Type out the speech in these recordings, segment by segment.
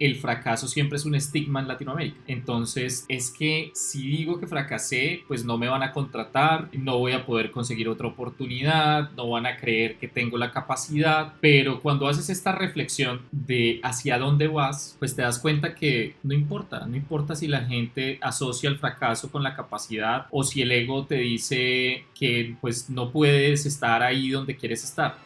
el fracaso siempre es un estigma en Latinoamérica. Entonces es que si digo que fracasé, pues no me van a contratar, no voy a poder conseguir otra oportunidad, no van a creer que tengo la capacidad, pero cuando haces esta reflexión de hacia dónde vas, pues te das cuenta que no importa, no importa si la gente asocia el fracaso con la capacidad o si el ego te dice que pues no puedes estar ahí donde quieres estar.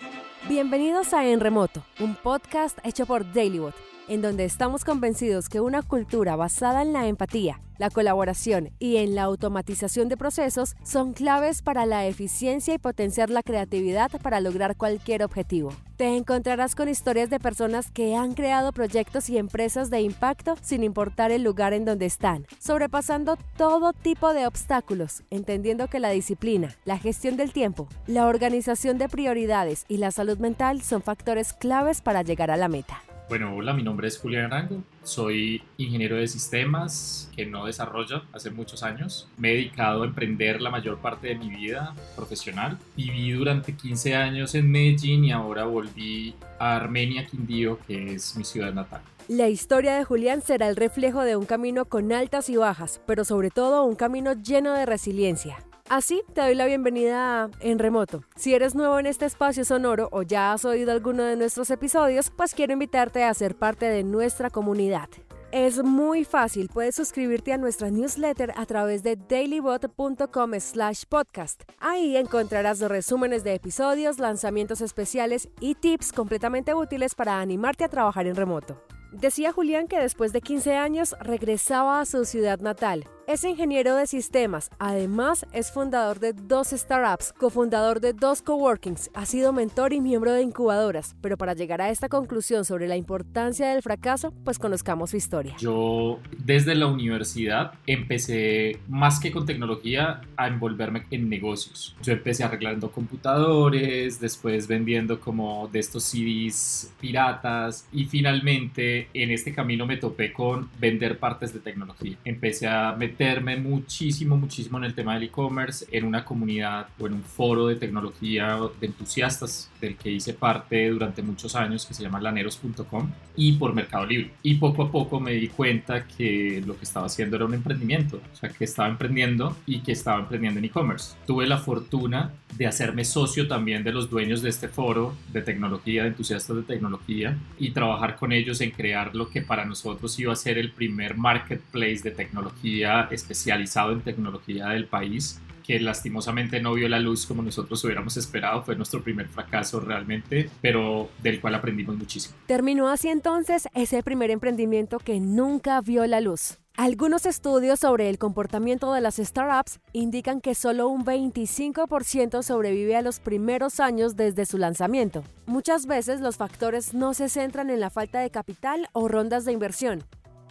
Bienvenidos a En Remoto, un podcast hecho por Dailybot en donde estamos convencidos que una cultura basada en la empatía, la colaboración y en la automatización de procesos son claves para la eficiencia y potenciar la creatividad para lograr cualquier objetivo. Te encontrarás con historias de personas que han creado proyectos y empresas de impacto sin importar el lugar en donde están, sobrepasando todo tipo de obstáculos, entendiendo que la disciplina, la gestión del tiempo, la organización de prioridades y la salud mental son factores claves para llegar a la meta. Bueno, hola, mi nombre es Julián Arango, soy ingeniero de sistemas que no desarrollo hace muchos años. Me he dedicado a emprender la mayor parte de mi vida profesional. Viví durante 15 años en Medellín y ahora volví a Armenia, Quindío, que es mi ciudad natal. La historia de Julián será el reflejo de un camino con altas y bajas, pero sobre todo un camino lleno de resiliencia. Así te doy la bienvenida En Remoto. Si eres nuevo en este espacio sonoro o ya has oído alguno de nuestros episodios, pues quiero invitarte a ser parte de nuestra comunidad. Es muy fácil, puedes suscribirte a nuestra newsletter a través de dailybot.com slash podcast. Ahí encontrarás los resúmenes de episodios, lanzamientos especiales y tips completamente útiles para animarte a trabajar en remoto. Decía Julián que después de 15 años regresaba a su ciudad natal es ingeniero de sistemas, además es fundador de dos startups, cofundador de dos coworkings, ha sido mentor y miembro de incubadoras, pero para llegar a esta conclusión sobre la importancia del fracaso, pues conozcamos su historia. Yo desde la universidad empecé más que con tecnología a envolverme en negocios. Yo empecé arreglando computadores, después vendiendo como de estos CDs piratas y finalmente en este camino me topé con vender partes de tecnología. Empecé a meterme muchísimo, muchísimo en el tema del e-commerce, en una comunidad o en un foro de tecnología de entusiastas del que hice parte durante muchos años, que se llama laneros.com, y por Mercado Libre. Y poco a poco me di cuenta que lo que estaba haciendo era un emprendimiento, o sea, que estaba emprendiendo y que estaba emprendiendo en e-commerce. Tuve la fortuna de hacerme socio también de los dueños de este foro de tecnología, de entusiastas de tecnología, y trabajar con ellos en crear lo que para nosotros iba a ser el primer marketplace de tecnología especializado en tecnología del país que lastimosamente no vio la luz como nosotros hubiéramos esperado. Fue nuestro primer fracaso realmente, pero del cual aprendimos muchísimo. Terminó así entonces ese primer emprendimiento que nunca vio la luz. Algunos estudios sobre el comportamiento de las startups indican que solo un 25% sobrevive a los primeros años desde su lanzamiento. Muchas veces los factores no se centran en la falta de capital o rondas de inversión,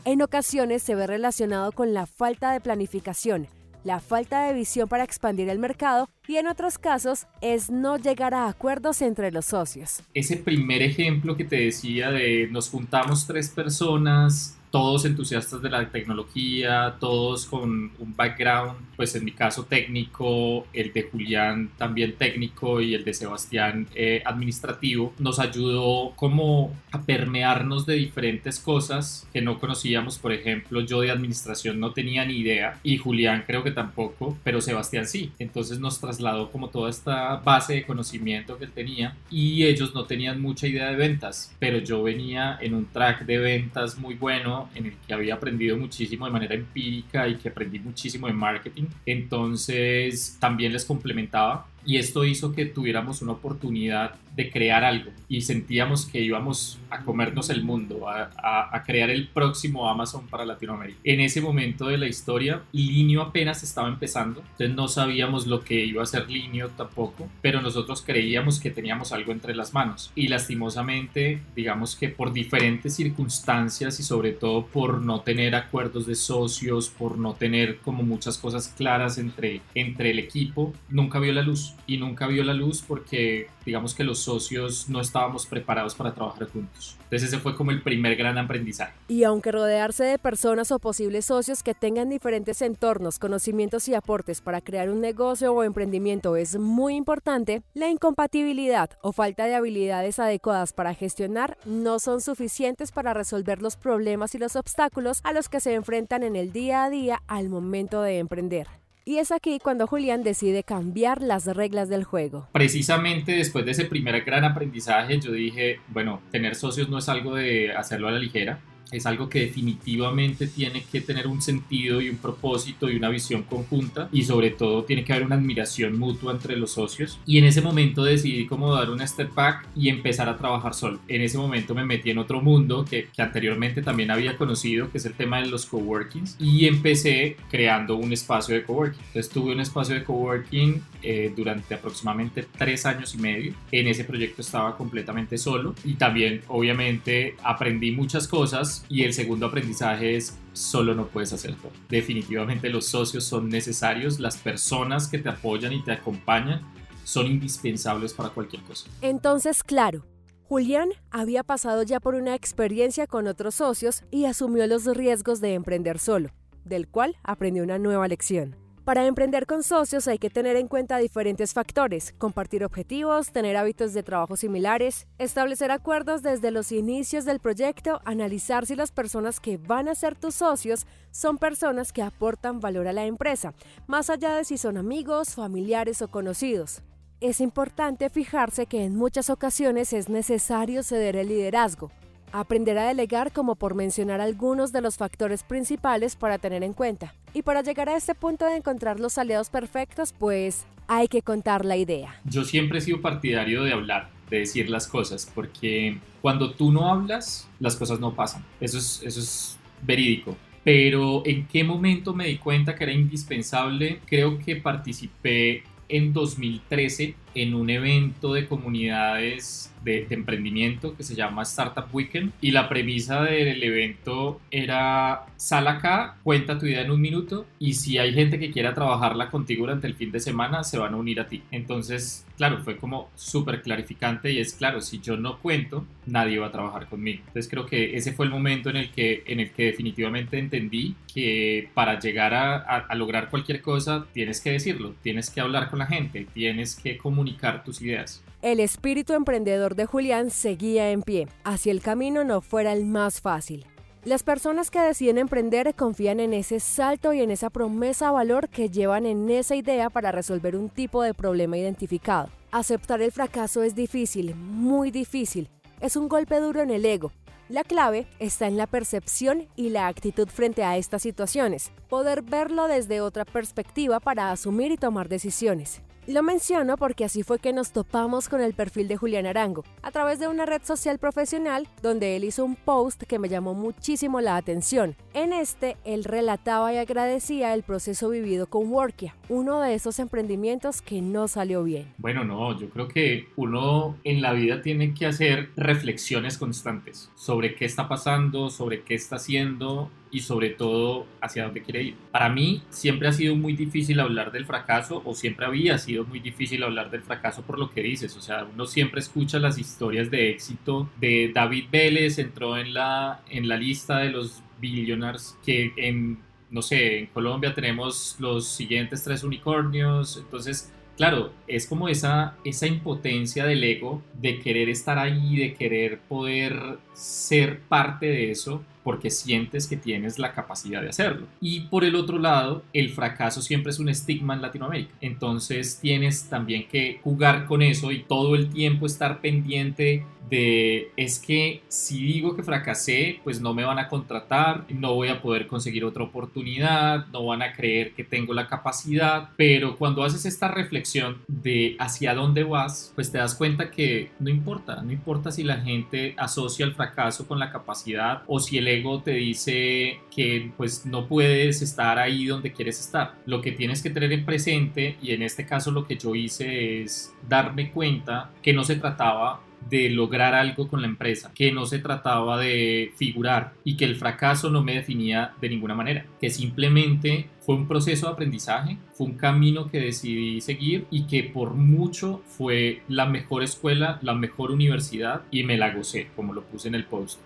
en ocasiones se ve relacionado con la falta de planificación, la falta de visión para expandir el mercado y en otros casos es no llegar a acuerdos entre los socios. Ese primer ejemplo que te decía de nos juntamos tres personas, todos entusiastas de la tecnología, todos con un background, pues en mi caso técnico, el de Julián también técnico y el de Sebastián eh, administrativo, nos ayudó como a permearnos de diferentes cosas que no conocíamos. Por ejemplo, yo de administración no tenía ni idea y Julián creo que tampoco, pero Sebastián sí. Entonces nos trasladó como toda esta base de conocimiento que él tenía y ellos no tenían mucha idea de ventas, pero yo venía en un track de ventas muy bueno en el que había aprendido muchísimo de manera empírica y que aprendí muchísimo de marketing. Entonces también les complementaba y esto hizo que tuviéramos una oportunidad de crear algo. Y sentíamos que íbamos a comernos el mundo, a, a, crear el próximo Amazon para Latinoamérica. En ese momento de la historia, Linio apenas estaba empezando, entonces no sabíamos lo que iba a ser Linio tampoco, pero nosotros creíamos que teníamos algo entre las manos. Y lastimosamente, digamos que por diferentes circunstancias y sobre todo por no tener acuerdos de socios, por no tener como muchas cosas claras entre, entre el equipo, nunca vio la luz. Y nunca vio la luz porque digamos que los socios no estábamos preparados para trabajar juntos. Entonces ese fue como el primer gran aprendizaje. Y aunque rodearse de personas o posibles socios que tengan diferentes entornos, conocimientos y aportes para crear un negocio o emprendimiento es muy importante, la incompatibilidad o falta de habilidades adecuadas para gestionar no son suficientes para resolver los problemas y los obstáculos a los que se enfrentan en el día a día al momento de emprender. Y es aquí cuando Julián decide cambiar las reglas del juego. Precisamente después de ese primer gran aprendizaje, yo dije, bueno, tener socios no es algo de hacerlo a la ligera es algo que definitivamente tiene que tener un sentido y un propósito y una visión conjunta y sobre todo tiene que haber una admiración mutua entre los socios y en ese momento decidí como dar un step back y empezar a trabajar solo. En ese momento me metí en otro mundo que, que anteriormente también había conocido que es el tema de los coworkings y empecé creando un espacio de coworking. Entonces tuve un espacio de coworking eh, durante aproximadamente tres años y medio. En ese proyecto estaba completamente solo y también obviamente aprendí muchas cosas y el segundo aprendizaje es solo no puedes hacer todo. Definitivamente los socios son necesarios, las personas que te apoyan y te acompañan son indispensables para cualquier cosa. Entonces, claro, Julián había pasado ya por una experiencia con otros socios y asumió los riesgos de emprender solo, del cual aprendió una nueva lección. Para emprender con socios hay que tener en cuenta diferentes factores, compartir objetivos, tener hábitos de trabajo similares, establecer acuerdos desde los inicios del proyecto, analizar si las personas que van a ser tus socios son personas que aportan valor a la empresa, más allá de si son amigos, familiares o conocidos. Es importante fijarse que en muchas ocasiones es necesario ceder el liderazgo, aprender a delegar como por mencionar algunos de los factores principales para tener en cuenta. Y para llegar a este punto de encontrar los aliados perfectos, pues hay que contar la idea. Yo siempre he sido partidario de hablar, de decir las cosas, porque cuando tú no hablas, las cosas no pasan. Eso es, eso es verídico. Pero en qué momento me di cuenta que era indispensable, creo que participé en 2013 en un evento de comunidades de, emprendimiento que se llama Startup Weekend y la premisa del evento era sal acá, cuenta tu idea en un minuto y si hay gente que quiera trabajarla contigo durante el fin de semana se van a unir a ti. Entonces, claro, fue como súper clarificante y es claro, si yo no cuento, nadie va a trabajar conmigo. Entonces creo que ese fue el momento en el que, en el que definitivamente entendí que para llegar a, a lograr cualquier cosa tienes que decirlo, tienes que hablar con la gente, tienes que comunicar tus ideas. El espíritu emprendedor de Julián seguía en pie, así el camino no fuera el más fácil. Las personas que deciden emprender confían en ese salto y en esa promesa valor que llevan en esa idea para resolver un tipo de problema identificado. Aceptar el fracaso es difícil, muy difícil. Es un golpe duro en el ego. La clave está en la percepción y la actitud frente a estas situaciones, poder verlo desde otra perspectiva para asumir y tomar decisiones. Lo menciono porque así fue que nos topamos con el perfil de Julián Arango, a través de una red social profesional donde él hizo un post que me llamó muchísimo la atención. En este, él relataba y agradecía el proceso vivido con Workia, uno de esos emprendimientos que no salió bien. Bueno, no, yo creo que uno en la vida tiene que hacer reflexiones constantes sobre qué está pasando, sobre qué está haciendo y sobre todo hacia dónde quiere ir. Para mí siempre ha sido muy difícil hablar del fracaso o siempre había sido muy difícil hablar del fracaso por lo que dices. O sea, uno siempre escucha las historias de éxito de David Vélez, entró en la, en la lista de los billionaires que en, no sé, en Colombia tenemos los siguientes tres unicornios. Entonces, claro, es como esa, esa impotencia del ego de querer estar ahí, de querer poder ser parte de eso porque sientes que tienes la capacidad de hacerlo. Y por el otro lado, el fracaso siempre es un estigma en Latinoamérica. Entonces tienes también que jugar con eso y todo el tiempo estar pendiente de es que si digo que fracasé, pues no me van a contratar, no voy a poder conseguir otra oportunidad, no van a creer que tengo la capacidad, pero cuando haces esta reflexión de hacia dónde vas, pues te das cuenta que no importa, no importa si la gente asocia el fracaso con la capacidad o si el ego te dice que pues no puedes estar ahí donde quieres estar. Lo que tienes que tener en presente y en este caso lo que yo hice es darme cuenta que no se trataba de lograr algo con la empresa, que no se trataba de figurar y que el fracaso no me definía de ninguna manera, que simplemente fue un proceso de aprendizaje, fue un camino que decidí seguir y que por mucho fue la mejor escuela, la mejor universidad y me la gocé, como lo puse en el post.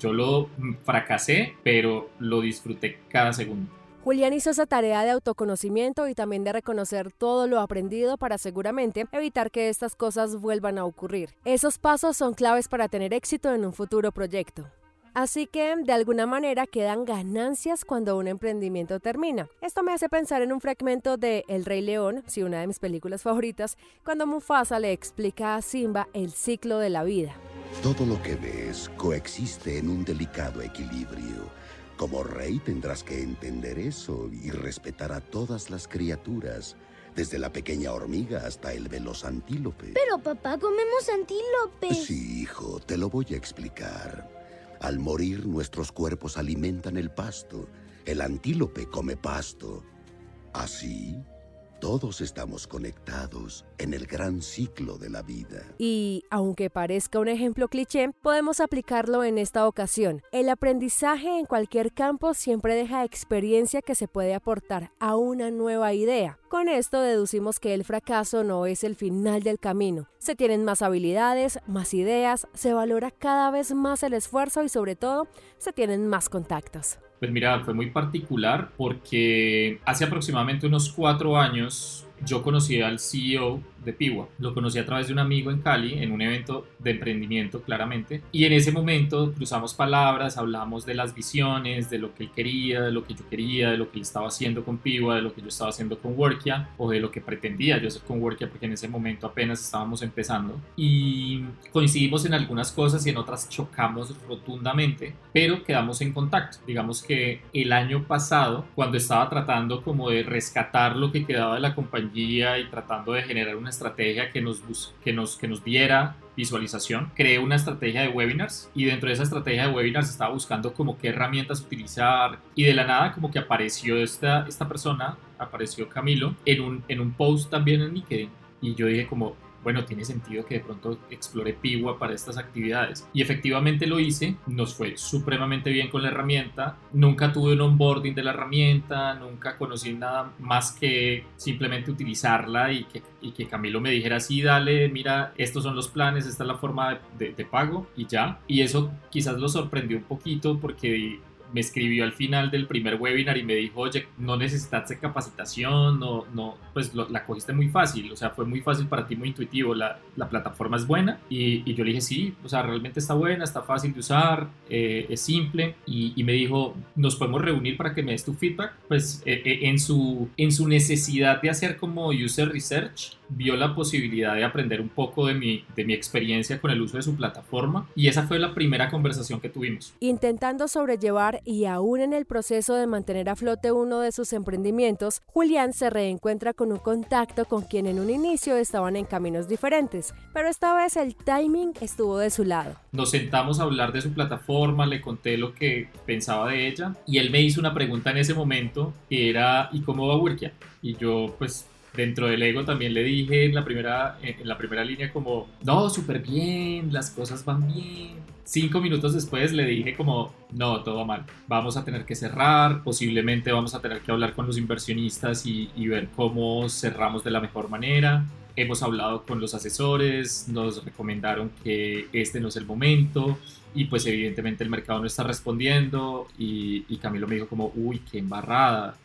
Yo, lo fracasé, pero lo disfruté cada segundo. Julián hizo esa tarea de autoconocimiento y también de reconocer todo lo aprendido para seguramente evitar que estas cosas vuelvan a ocurrir. Esos pasos son claves para tener éxito en un futuro proyecto. Así que, de alguna manera, quedan ganancias cuando un emprendimiento termina. Esto me hace pensar en un fragmento de El Rey León, sí, una de mis películas favoritas, cuando Mufasa le explica a Simba el ciclo de la vida. Todo lo que ves coexiste en un delicado equilibrio. Como rey tendrás que entender eso y respetar a todas las criaturas, desde la pequeña hormiga hasta el veloz antílope. Pero papá, comemos antílopes. Sí, hijo, te lo voy a explicar. Al morir, nuestros cuerpos alimentan el pasto. El antílope come pasto. Así, todos estamos conectados en el gran ciclo de la vida. Y, aunque parezca un ejemplo cliché, podemos aplicarlo en esta ocasión. El aprendizaje en cualquier campo siempre deja experiencia que se puede aportar a una nueva idea. Con esto deducimos que el fracaso no es el final del camino. Se tienen más habilidades, más ideas, se valora cada vez más el esfuerzo y sobre todo se tienen más contactos. Pues mira, fue muy particular porque hace aproximadamente unos cuatro años yo conocí al CEO de Piwa. Lo conocí a través de un amigo en Cali, en un evento de emprendimiento claramente. Y en ese momento cruzamos palabras, hablamos de las visiones, de lo que él quería, de lo que yo quería, de lo que él estaba haciendo con Piwa, de lo que yo estaba haciendo con Workia o de lo que pretendía yo hacer con Workia porque en ese momento apenas estábamos empezando. Y coincidimos en algunas cosas y en otras chocamos rotundamente, pero quedamos en contacto. Digamos que el año pasado, cuando estaba tratando como de rescatar lo que quedaba de la compañía y tratando de generar una estrategia que nos, que nos, que nos diera visualización, creé una estrategia de webinars y dentro de esa estrategia de webinars estaba buscando como qué herramientas utilizar y de la nada como que apareció esta, esta persona, apareció Camilo en un, en un post también en LinkedIn y yo dije como bueno, tiene sentido que de pronto explore Piwa para estas actividades. Y efectivamente lo hice, nos fue supremamente bien con la herramienta, nunca tuve un onboarding de la herramienta, nunca conocí nada más que simplemente utilizarla y que, Camilo me dijera, sí, dale, mira, estos son los planes, esta es la forma de pago y ya. Y eso quizás lo sorprendió un poquito porque me escribió al final del primer webinar y me dijo, oye, no necesitaste capacitación, no, no, pues la cogiste muy fácil, o sea, fue muy fácil para ti, muy intuitivo, la, la plataforma es buena y, y, yo le dije, sí, o sea, realmente está buena, está fácil de usar, eh, es simple y, y, me dijo, nos podemos reunir para que me des tu feedback, pues eh, eh, en, su, en su necesidad de hacer como user research, vio la posibilidad de aprender un poco de mi, de mi experiencia con el uso de su plataforma y esa fue la primera conversación que tuvimos. Intentando sobrellevar y aún en el proceso de mantener a flote uno de sus emprendimientos, Julián se reencuentra con un contacto con quien en un inicio estaban en caminos diferentes, pero esta vez el timing estuvo de su lado. Nos sentamos a hablar de su plataforma, le conté lo que pensaba de ella y él me hizo una pregunta en ese momento que era ¿y cómo va Wirkia? Y yo pues dentro del ego también le dije en la primera, en la primera línea como, no, súper bien, las cosas van bien. Cinco minutos después le dije como, no, todo mal, vamos a tener que cerrar, posiblemente vamos a tener que hablar con los inversionistas y, ver cómo cerramos de la mejor manera. Hemos hablado con los asesores, nos recomendaron que este no es el momento y pues evidentemente el mercado no está respondiendo y, y Camilo me dijo como, uy, qué embarrada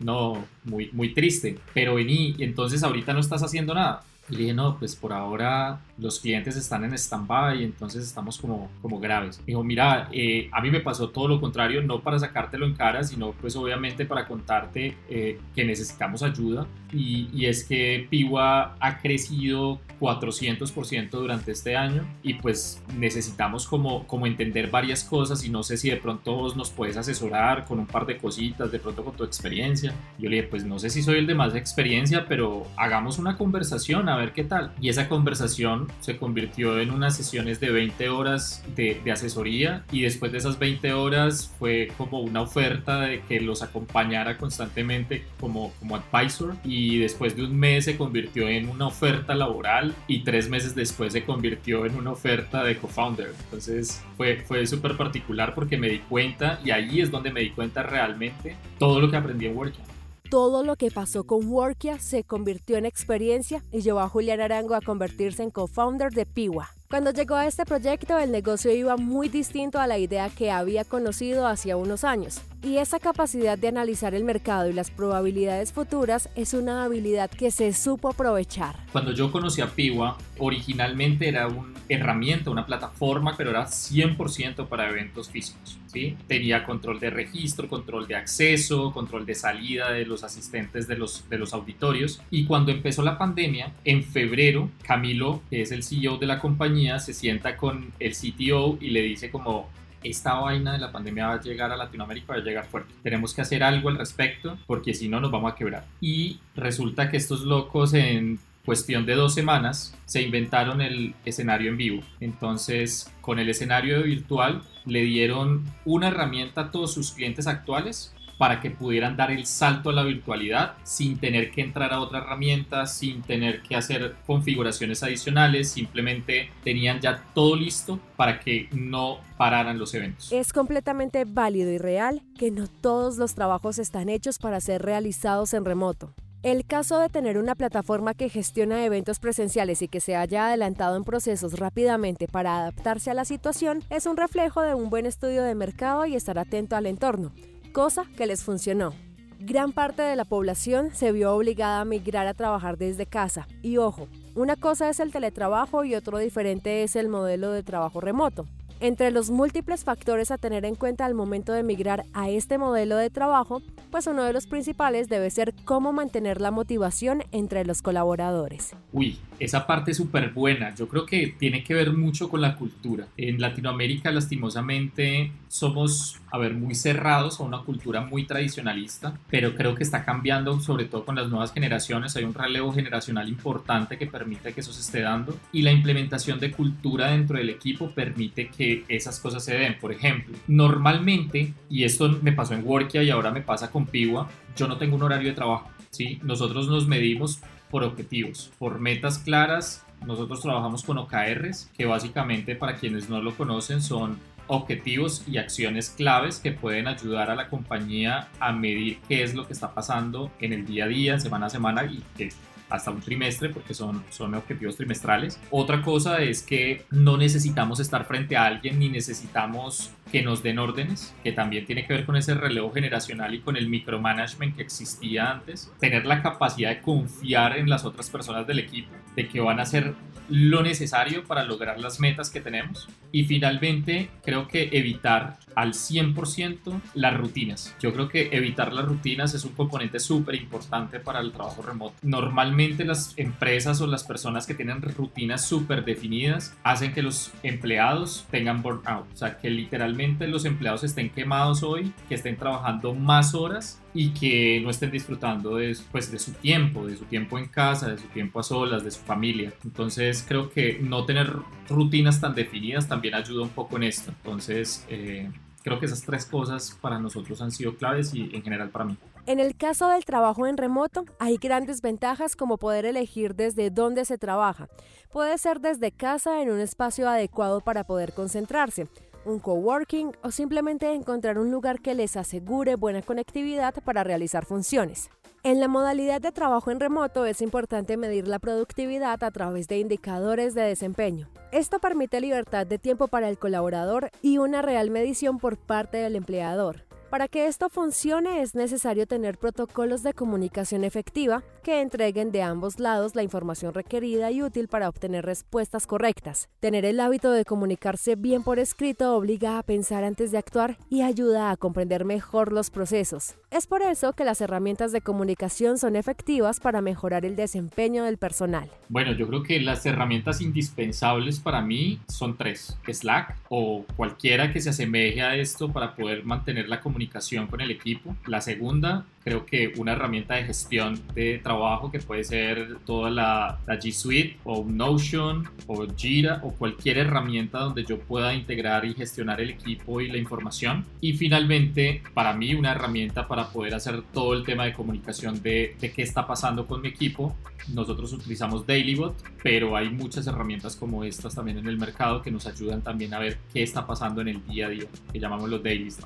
no, muy, muy triste, pero vení, entonces ahorita no estás haciendo nada. Y dije, no, pues por ahora los clientes están en stand-by, entonces estamos como, como graves. dijo, mira, eh, a mí me pasó todo lo contrario, no para sacártelo en cara, sino pues obviamente para contarte eh, que necesitamos ayuda. Y, y, es que Piwa ha crecido 400% durante este año y pues necesitamos como, como entender varias cosas y no sé si de pronto vos nos puedes asesorar con un par de cositas, de pronto con tu experiencia. Yo le dije, pues no sé si soy el de más experiencia, pero hagamos una conversación a ver qué tal. Y esa conversación se convirtió en unas sesiones de 20 horas de, asesoría y después de esas 20 horas fue como una oferta de que los acompañara constantemente como, como advisor y después de un mes se convirtió en una oferta laboral y tres meses después se convirtió en una oferta de co-founder. Entonces fue, fue súper particular porque me di cuenta y ahí es donde me di cuenta realmente todo lo que aprendí en Working. Todo lo que pasó con Workia se convirtió en experiencia y llevó a Julián Arango a convertirse en co-founder de Piwa. Cuando llegó a este proyecto, el negocio iba muy distinto a la idea que había conocido hacía unos años. Y esa capacidad de analizar el mercado y las probabilidades futuras es una habilidad que se supo aprovechar. Cuando yo conocí a Piwa, originalmente era una herramienta, una plataforma, pero era 100% para eventos físicos. ¿sí? Tenía control de registro, control de acceso, control de salida de los asistentes de los, de los auditorios. Y cuando empezó la pandemia, en febrero, Camilo, que es el CEO de la compañía, se sienta con el CTO y le dice como esta vaina de la pandemia va a llegar a Latinoamérica, va a llegar fuerte. Tenemos que hacer algo al respecto porque si no nos vamos a quebrar. Y resulta que estos locos en cuestión de dos semanas se inventaron el escenario en vivo. Entonces, con el escenario virtual le dieron una herramienta a todos sus clientes actuales para que pudieran dar el salto a la virtualidad sin tener que entrar a otra herramienta, sin tener que hacer configuraciones adicionales, simplemente tenían ya todo listo para que no pararan los eventos. Es completamente válido y real que no todos los trabajos están hechos para ser realizados en remoto. El caso de tener una plataforma que gestiona eventos presenciales y que se haya adelantado en procesos rápidamente para adaptarse a la situación es un reflejo de un buen estudio de mercado y estar atento al entorno cosa que les funcionó. Gran parte de la población se vio obligada a migrar a trabajar desde casa. Y ojo, una cosa es el teletrabajo y otro diferente es el modelo de trabajo remoto. Entre los múltiples factores a tener en cuenta al momento de migrar a este modelo de trabajo, pues uno de los principales debe ser cómo mantener la motivación entre los colaboradores. Uy, esa parte súper buena. Yo creo que tiene que ver mucho con la cultura. En Latinoamérica, lastimosamente, somos, a ver, muy cerrados a una cultura muy tradicionalista, pero creo que está cambiando, sobre todo con las nuevas generaciones. Hay un relevo generacional importante que permite que eso se esté dando y la implementación de cultura dentro del equipo permite que esas cosas se den. Por ejemplo, normalmente, y esto me pasó en Workia y ahora me pasa con Piwa, yo no tengo un horario de trabajo. ¿sí? Nosotros nos medimos por objetivos, por metas claras. Nosotros trabajamos con OKRs, que básicamente para quienes no lo conocen son objetivos y acciones claves que pueden ayudar a la compañía a medir qué es lo que está pasando en el día a día, semana a semana y que hasta un trimestre porque son, son objetivos trimestrales. Otra cosa es que no necesitamos estar frente a alguien ni necesitamos que nos den órdenes, que también tiene que ver con ese relevo generacional y con el micromanagement que existía antes. Tener la capacidad de confiar en las otras personas del equipo, de que van a hacer lo necesario para lograr las metas que tenemos. Y finalmente, creo que evitar al 100% las rutinas. Yo creo que evitar las rutinas es un componente súper importante para el trabajo remoto. Normalmente las empresas o las personas que tienen rutinas súper definidas hacen que los empleados tengan burnout. O sea, que literalmente los empleados estén quemados hoy, que estén trabajando más horas y que no estén disfrutando de, pues, de su tiempo, de su tiempo en casa, de su tiempo a solas, de su familia. Entonces creo que no tener rutinas tan definidas también ayuda un poco en esto. Entonces eh, creo que esas tres cosas para nosotros han sido claves y en general para mí. En el caso del trabajo en remoto, hay grandes ventajas como poder elegir desde dónde se trabaja. Puede ser desde casa en un espacio adecuado para poder concentrarse un coworking o simplemente encontrar un lugar que les asegure buena conectividad para realizar funciones. En la modalidad de trabajo en remoto es importante medir la productividad a través de indicadores de desempeño. Esto permite libertad de tiempo para el colaborador y una real medición por parte del empleador. Para que esto funcione es necesario tener protocolos de comunicación efectiva que entreguen de ambos lados la información requerida y útil para obtener respuestas correctas. Tener el hábito de comunicarse bien por escrito obliga a pensar antes de actuar y ayuda a comprender mejor los procesos. Es por eso que las herramientas de comunicación son efectivas para mejorar el desempeño del personal. Bueno, yo creo que las herramientas indispensables para mí son tres. Slack o cualquiera que se asemeje a esto para poder mantener la comunicación comunicación con el equipo. La segunda, creo que una herramienta de gestión de trabajo que puede ser toda la, G Suite o Notion o Jira o cualquier herramienta donde yo pueda integrar y gestionar el equipo y la información. Y finalmente, para mí, una herramienta para poder hacer todo el tema de comunicación de, de qué está pasando con mi equipo. Nosotros utilizamos Dailybot, pero hay muchas herramientas como estas también en el mercado que nos ayudan también a ver qué está pasando en el día a día, que llamamos los dailies.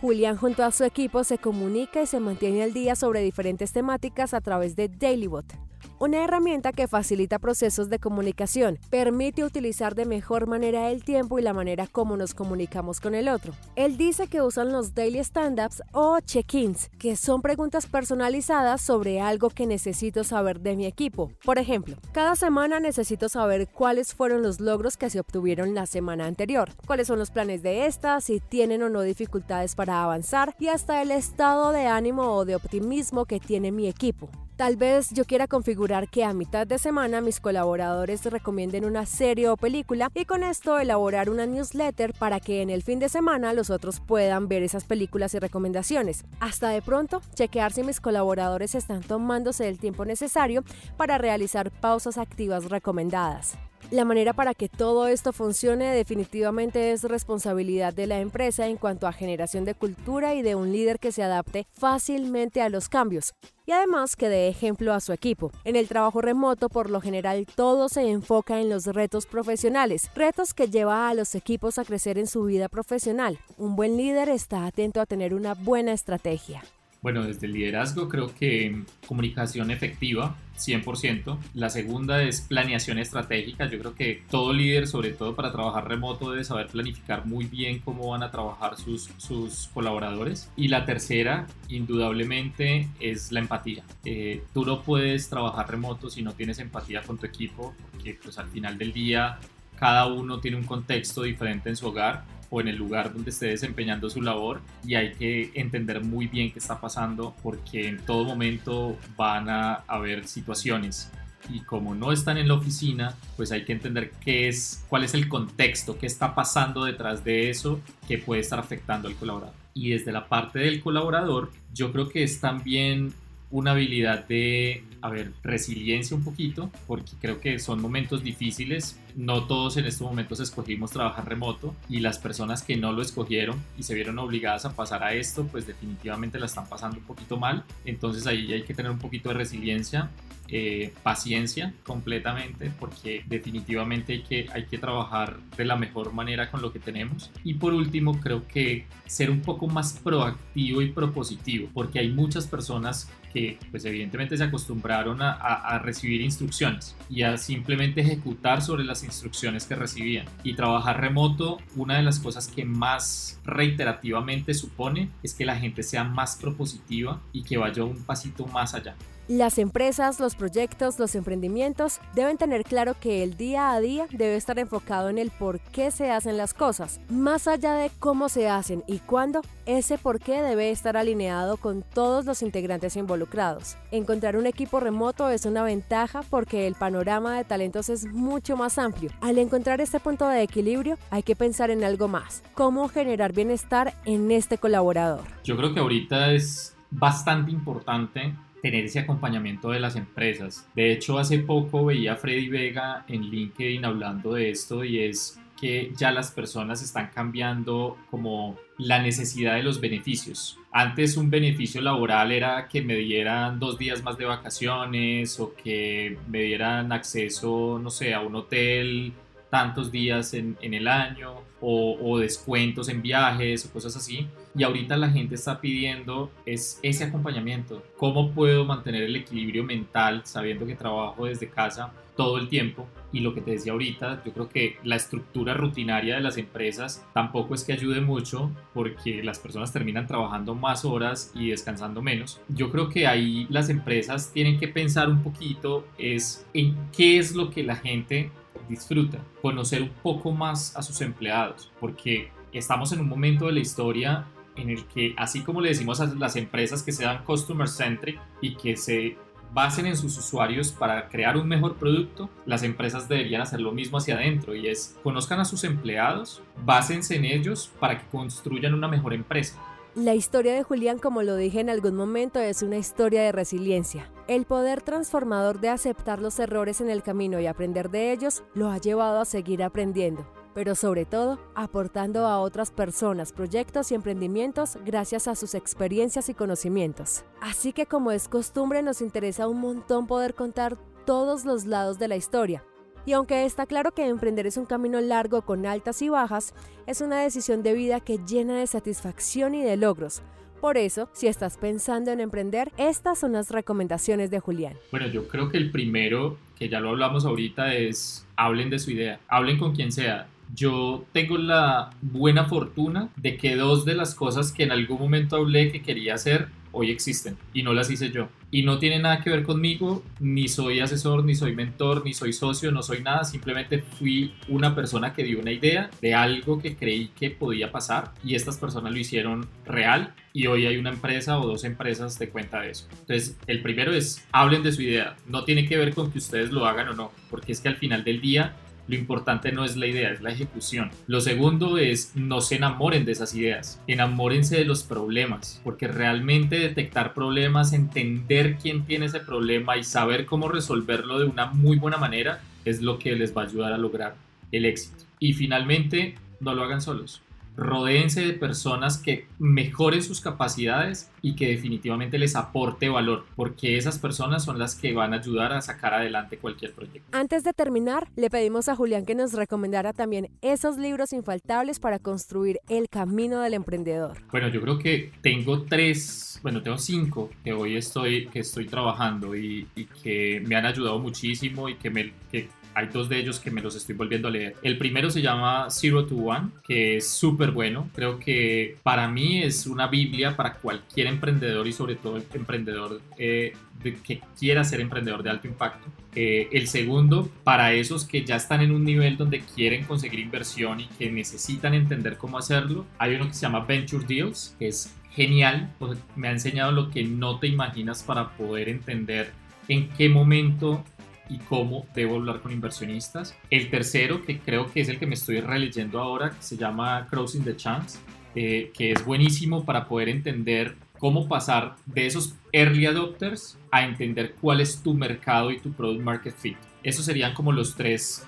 Julián junto a su equipo se comunica y se mantiene al día sobre diferentes temáticas a través de Dailybot una herramienta que facilita procesos de comunicación, permite utilizar de mejor manera el tiempo y la manera como nos comunicamos con el otro. Él dice que usan los daily stand-ups o check-ins, que son preguntas personalizadas sobre algo que necesito saber de mi equipo. Por ejemplo, cada semana necesito saber cuáles fueron los logros que se obtuvieron la semana anterior, cuáles son los planes de esta, si tienen o no dificultades para avanzar y hasta el estado de ánimo o de optimismo que tiene mi equipo. Tal vez yo quiera configurar que a mitad de semana mis colaboradores recomienden una serie o película y con esto elaborar una newsletter para que en el fin de semana los otros puedan ver esas películas y recomendaciones. Hasta de pronto, chequear si mis colaboradores están tomándose el tiempo necesario para realizar pausas activas recomendadas. La manera para que todo esto funcione definitivamente es responsabilidad de la empresa en cuanto a generación de cultura y de un líder que se adapte fácilmente a los cambios y además que dé ejemplo a su equipo. En el trabajo remoto, por lo general, todo se enfoca en los retos profesionales, retos que lleva a los equipos a crecer en su vida profesional. Un buen líder está atento a tener una buena estrategia. Bueno, desde el liderazgo creo que comunicación efectiva, 100%. La segunda es planeación estratégica. Yo creo que todo líder, sobre todo para trabajar remoto, debe saber planificar muy bien cómo van a trabajar sus, sus colaboradores. Y la tercera, indudablemente, es la empatía. Eh, tú no puedes trabajar remoto si no tienes empatía con tu equipo, porque pues al final del día cada uno tiene un contexto diferente en su hogar o en el lugar donde esté desempeñando su labor y hay que entender muy bien qué está pasando porque en todo momento van a haber situaciones y como no están en la oficina, pues hay que entender qué es, cuál es el contexto, qué está pasando detrás de eso que puede estar afectando al colaborador. Y desde la parte del colaborador, yo creo que es también una habilidad de, a ver, resiliencia un poquito, porque creo que son momentos difíciles. No todos en estos momentos escogimos trabajar remoto y las personas que no lo escogieron y se vieron obligadas a pasar a esto, pues definitivamente la están pasando un poquito mal. Entonces ahí hay que tener un poquito de resiliencia eh, paciencia completamente porque definitivamente hay que, hay que trabajar de la mejor manera con lo que tenemos y por último creo que ser un poco más proactivo y propositivo porque hay muchas personas que pues evidentemente se acostumbraron a, a, recibir instrucciones y a simplemente ejecutar sobre las instrucciones que recibían. Y trabajar remoto una de las cosas que más reiterativamente supone es que la gente sea más propositiva y que vaya un pasito más allá las empresas, los proyectos, los emprendimientos deben tener claro que el día a día debe estar enfocado en el por qué se hacen las cosas. Más allá de cómo se hacen y cuándo, ese por qué debe estar alineado con todos los integrantes involucrados. Encontrar un equipo remoto es una ventaja porque el panorama de talentos es mucho más amplio. Al encontrar este punto de equilibrio, hay que pensar en algo más, cómo generar bienestar en este colaborador. Yo creo que ahorita es bastante importante tener ese acompañamiento de las empresas. De hecho, hace poco veía a Freddy Vega en LinkedIn hablando de esto y es que ya las personas están cambiando como la necesidad de los beneficios. Antes un beneficio laboral era que me dieran dos días más de vacaciones o que me dieran acceso, no sé, a un hotel tantos días en, en el año o, descuentos en viajes o cosas así. Y ahorita la gente está pidiendo es ese acompañamiento. ¿Cómo puedo mantener el equilibrio mental sabiendo que trabajo desde casa todo el tiempo? Y lo que te decía ahorita, yo creo que la estructura rutinaria de las empresas tampoco es que ayude mucho porque las personas terminan trabajando más horas y descansando menos. Yo creo que ahí las empresas tienen que pensar un poquito es en qué es lo que la gente disfruta, conocer un poco más a sus empleados, porque estamos en un momento de la historia en el que, así como le decimos a las empresas que sean customer centric y que se basen en sus usuarios para crear un mejor producto, las empresas deberían hacer lo mismo hacia adentro y es conozcan a sus empleados, básense en ellos para que construyan una mejor empresa. La historia de Julián, como lo dije en algún momento, es una historia de resiliencia. El poder transformador de aceptar los errores en el camino y aprender de ellos lo ha llevado a seguir aprendiendo, pero sobre todo aportando a otras personas, proyectos y emprendimientos gracias a sus experiencias y conocimientos. Así que como es costumbre nos interesa un montón poder contar todos los lados de la historia, y aunque está claro que emprender es un camino largo con altas y bajas, es una decisión de vida que llena de satisfacción y de logros. Por eso, si estás pensando en emprender, estas son las recomendaciones de Julián. Bueno, yo creo que el primero, que ya lo hablamos ahorita, es hablen de su idea, hablen con quien sea. Yo tengo la buena fortuna de que dos de las cosas que en algún momento hablé que quería hacer hoy existen y no las hice yo. Y no tiene nada que ver conmigo, ni soy asesor, ni soy mentor, ni soy socio, no soy nada, simplemente fui una persona que dio una idea de algo que creí que podía pasar y estas personas lo hicieron real y hoy hay una empresa o dos empresas de cuenta de eso. Entonces, el primero es, hablen de su idea, no tiene que ver con que ustedes lo hagan o no, porque es que al final del día lo importante no es la idea, es la ejecución. Lo segundo es no se enamoren de esas ideas, enamórense de los problemas, porque realmente detectar problemas, entender quién tiene ese problema y saber cómo resolverlo de una muy buena manera es lo que les va a ayudar a lograr el éxito. Y finalmente, no lo hagan solos rodéense de personas que mejoren sus capacidades y que definitivamente les aporte valor, porque esas personas son las que van a ayudar a sacar adelante cualquier proyecto. Antes de terminar, le pedimos a Julián que nos recomendara también esos libros infaltables para construir el camino del emprendedor. Bueno, yo creo que tengo tres, bueno, tengo cinco que hoy estoy, que estoy trabajando y, y que me han ayudado muchísimo y que me, que hay dos de ellos que me los estoy volviendo a leer. El primero se llama Zero to One, que es súper bueno. Creo que para mí es una Biblia para cualquier emprendedor y sobre todo el emprendedor eh, que quiera ser emprendedor de alto impacto. Eh, el segundo, para esos que ya están en un nivel donde quieren conseguir inversión y que necesitan entender cómo hacerlo, hay uno que se llama Venture Deals, que es genial. Me ha enseñado lo que no te imaginas para poder entender en qué momento y cómo debo hablar con inversionistas. El tercero, que creo que es el que me estoy releyendo ahora, que se llama Crossing the Chance, eh, que es buenísimo para poder entender cómo pasar de esos early adopters a entender cuál es tu mercado y tu product market fit. Esos serían como los tres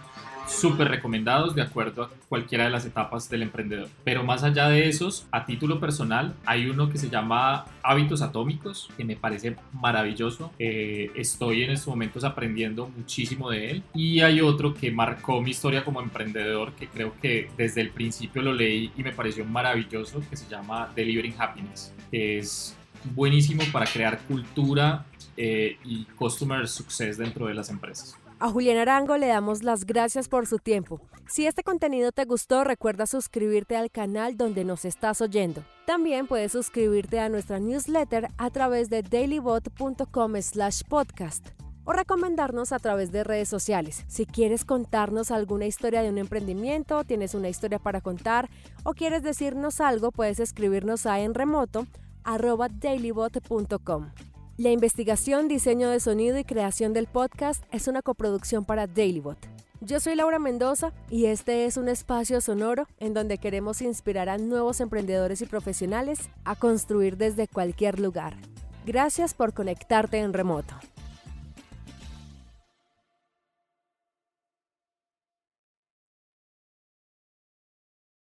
súper recomendados de acuerdo a cualquiera de las etapas del emprendedor. Pero más allá de esos, a título personal, hay uno que se llama Hábitos Atómicos, que me parece maravilloso. Eh, estoy en estos momentos aprendiendo muchísimo de él. Y hay otro que marcó mi historia como emprendedor, que creo que desde el principio lo leí y me pareció maravilloso, que se llama Delivering Happiness, que es buenísimo para crear cultura eh, y customer success dentro de las empresas. A Julián Arango le damos las gracias por su tiempo. Si este contenido te gustó, recuerda suscribirte al canal donde nos estás oyendo. También puedes suscribirte a nuestra newsletter a través de dailybot.com slash podcast o recomendarnos a través de redes sociales. Si quieres contarnos alguna historia de un emprendimiento, tienes una historia para contar o quieres decirnos algo, puedes escribirnos a enremoto@dailybot.com. La investigación, diseño de sonido y creación del podcast es una coproducción para Dailybot. Yo soy Laura Mendoza y este es un espacio sonoro en donde queremos inspirar a nuevos emprendedores y profesionales a construir desde cualquier lugar. Gracias por conectarte en remoto.